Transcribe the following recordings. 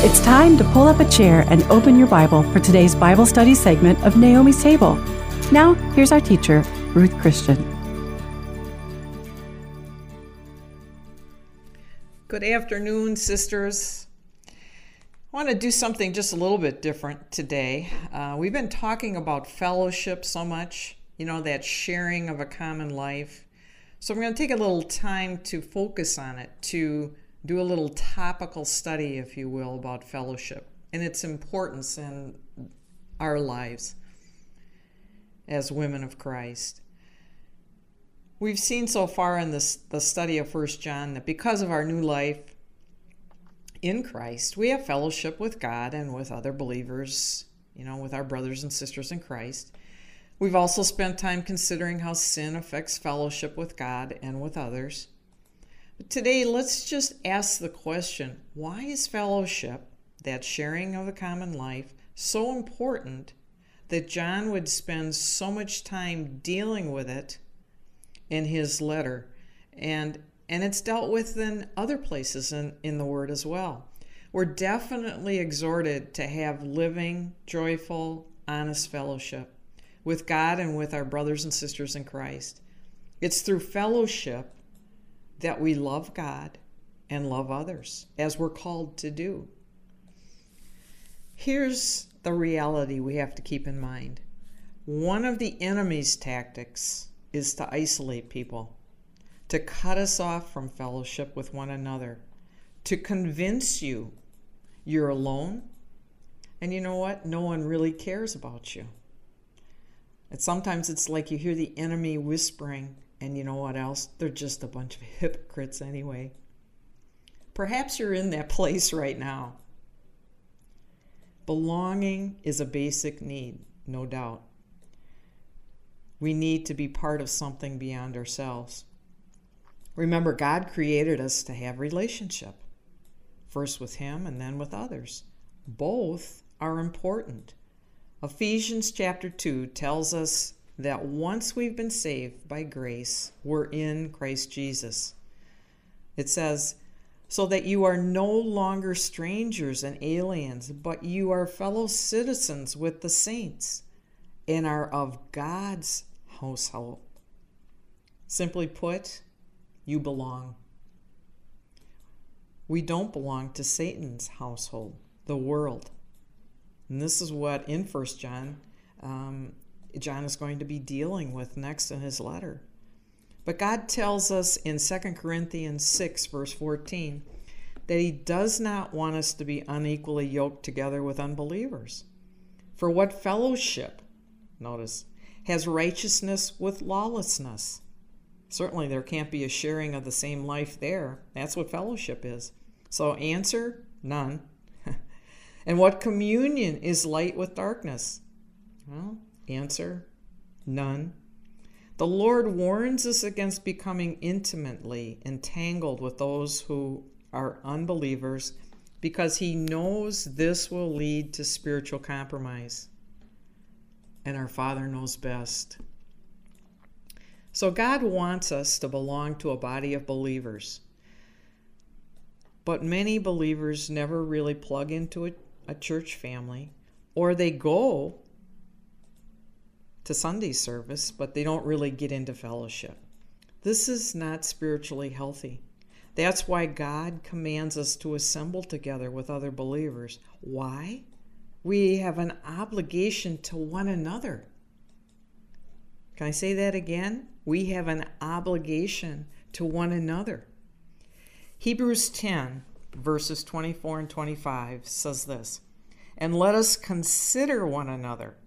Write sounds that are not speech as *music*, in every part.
It's time to pull up a chair and open your Bible for today's Bible study segment of Naomi's Table. Now, here's our teacher, Ruth Christian. Good afternoon, sisters. I want to do something just a little bit different today. Uh, we've been talking about fellowship so much, you know, that sharing of a common life. So I'm going to take a little time to focus on it, to do a little topical study, if you will, about fellowship and its importance in our lives as women of Christ. We've seen so far in this, the study of First John that because of our new life in Christ, we have fellowship with God and with other believers, you know, with our brothers and sisters in Christ. We've also spent time considering how sin affects fellowship with God and with others. Today, let's just ask the question why is fellowship, that sharing of a common life, so important that John would spend so much time dealing with it in his letter? And, and it's dealt with in other places in, in the Word as well. We're definitely exhorted to have living, joyful, honest fellowship with God and with our brothers and sisters in Christ. It's through fellowship that we love God and love others as we're called to do. Here's the reality we have to keep in mind one of the enemy's tactics is to isolate people, to cut us off from fellowship with one another, to convince you you're alone. And you know what? No one really cares about you. And sometimes it's like you hear the enemy whispering, and you know what else? They're just a bunch of *laughs* hypocrites anyway. Perhaps you're in that *laughs* place right now. Belonging is a basic need, no doubt. We need to be part of something beyond ourselves. Remember, God created us to have relationship, first with Him and then with others. Both are important. Ephesians chapter 2 tells us that once we've been saved by grace, we're in Christ Jesus. It says, so that you are no longer strangers and aliens, but you are fellow citizens with the saints and are of God's household. Simply put, you belong. We don't belong to Satan's household, the world. And this is what in First John, um, John is going to be dealing with next in his letter. But God tells us in 2 Corinthians 6, verse 14, that He does not want us to be unequally yoked together with unbelievers. For what fellowship, notice, has righteousness with lawlessness? Certainly, there can't be a sharing of the same life there. That's what fellowship is. So, answer none. *laughs* And what communion is light with darkness? Well, answer none. The Lord warns us against becoming intimately entangled with those who are unbelievers because he knows this will lead to spiritual compromise. And our Father knows best. So God wants us to belong to a body of believers. But many believers never really plug into it a church family, or they go to Sunday service, but they don't really get into fellowship. This is not spiritually healthy. That's why God commands us to assemble together with other believers. Why? We have an obligation to one another. Can I say that again? We have an obligation to one another. Hebrews 10 verses 24 and 25 says this And let us consider one another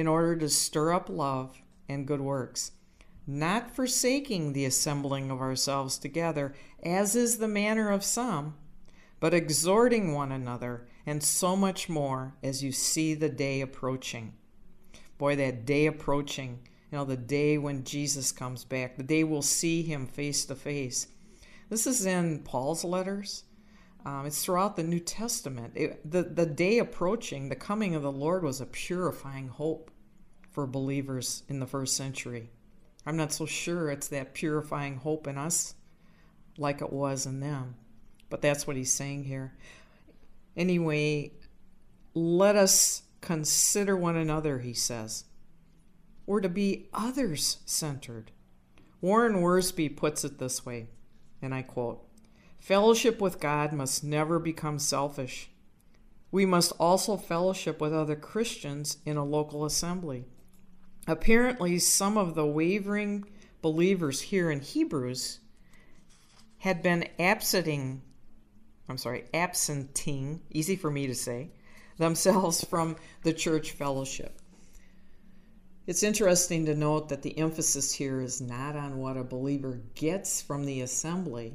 in order to stir up love and good works, not forsaking the assembling of ourselves together, as is the manner of some, but exhorting one another, and so much more as you see the day approaching. Boy, that day approaching, you know, the day when Jesus comes back, the day we'll see him face to face. This is in Paul's letters. Um, it's throughout the New Testament. It, the, the day approaching, the coming of the Lord was a purifying hope for believers in the first century. I'm not so sure it's that purifying hope in us like it was in them, but that's what he's saying here. Anyway, let us consider one another, he says. We're to be others centered. Warren Wiersbe puts it this way, and I quote Fellowship with God must never become selfish. We must also fellowship with other Christians in a local assembly. Apparently, some of the wavering believers here in Hebrews had been absenting, I'm sorry, absenting, easy for me to say, themselves *laughs* from the church fellowship. It's interesting to note that the emphasis here is not on what a believer gets from the assembly,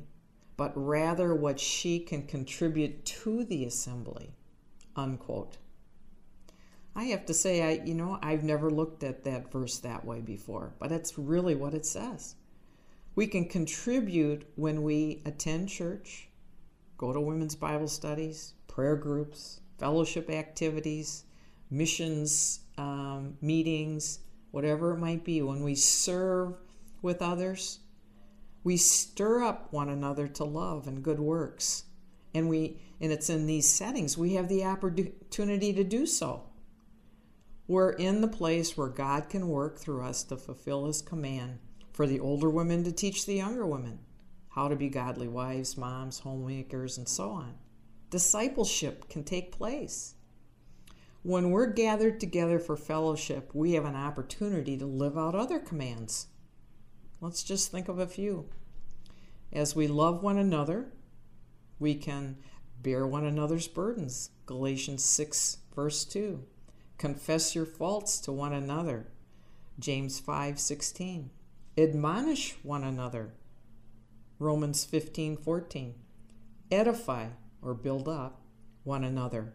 but rather what she can contribute to the assembly. Unquote. I have to say, I you know, I've never looked at that verse that way before, but that's really what it says. We can contribute when we attend church, go to women's Bible studies, prayer groups, fellowship activities, missions um, meetings, whatever it might be. When we serve with others, we stir up one another to love and good works. And we and it's in these settings we have the opportunity to do so. We're in the place where God can work through us to fulfill His command for the older women to teach the younger women how to be godly wives, moms, homemakers, and so on. Discipleship can take place. When we're gathered together for fellowship, we have an opportunity to live out other commands. Let's just think of a few. As we love one another, we can bear one another's burdens. Galatians 6, verse 2. Confess your faults to one another. James 5:16. Admonish one another. Romans 15:14. Edify or build up one another.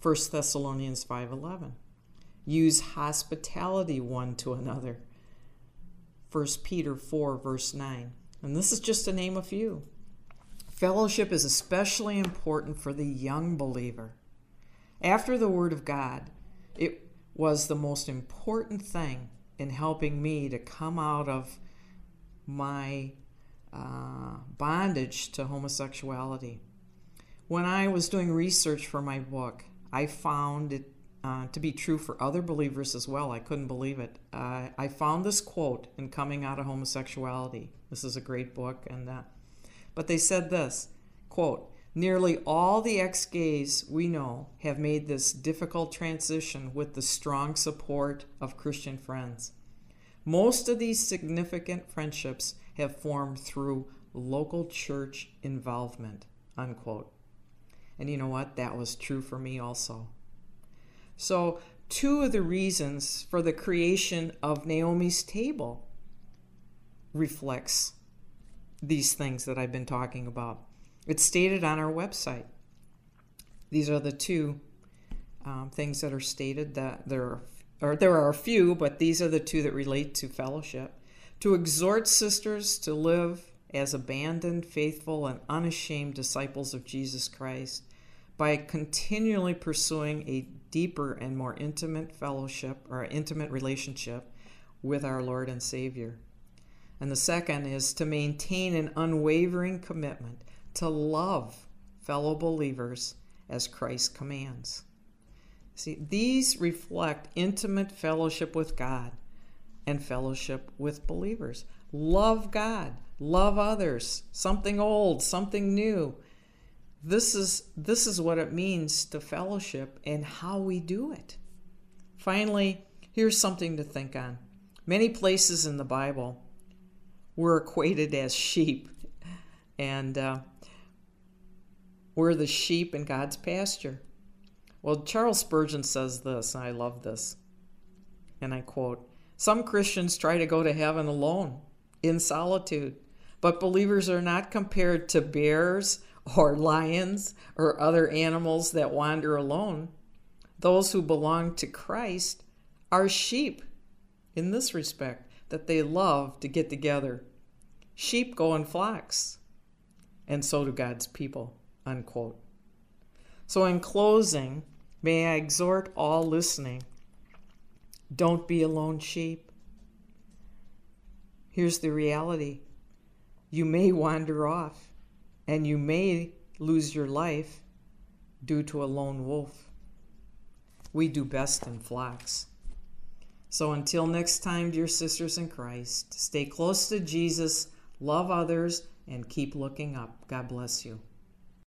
1 Thessalonians 5:11. Use hospitality one to another. 1 Peter 4 verse 9. And this is just to name a few. Fellowship is especially important for the young believer. After the Word of God, it was the most important thing in helping me to come out of my uh, bondage to homosexuality. When I was doing research for my book, I found it uh, to be true for other believers as well. I couldn't believe it. Uh, I found this quote in Coming Out of Homosexuality. This is a great book, and uh, but they said this quote Nearly all the ex gays we know have made this difficult transition with the strong support of Christian friends. Most of these significant friendships have formed through local church involvement. Unquote. And you know what? That was true for me also. So, two of the reasons for the creation of Naomi's table reflects these things that I've been talking about. It's stated on our website. These are the two um, things that are stated that there are, or there are a few, but these are the two that relate to fellowship. To exhort sisters to live as abandoned, faithful, and unashamed disciples of Jesus Christ by continually pursuing a deeper and more intimate fellowship or intimate relationship with our Lord and Savior. And the second is to maintain an unwavering commitment to love fellow believers as Christ commands. See, these reflect intimate fellowship with God and fellowship with believers. Love God, love others, something old, something new. This is this is what it means to fellowship and how we do it. Finally, here's something to think on. Many places in the Bible we're equated as sheep, and uh, we're the sheep in God's pasture. Well, Charles Spurgeon says this, and I love this. And I quote Some Christians try to go to heaven alone, in solitude, but believers are not compared to bears or lions or other animals that wander alone. Those who belong to Christ are sheep in this respect, that they love to get together. Sheep go in flocks, and so do God's people. Unquote. So, in closing, may I exhort all listening don't be a lone sheep. Here's the reality you may wander off and you may lose your life, due to a lone wolf. We do best in flocks. So until next time, dear sisters in Christ, stay close to Jesus, love others, and keep looking up. God bless you.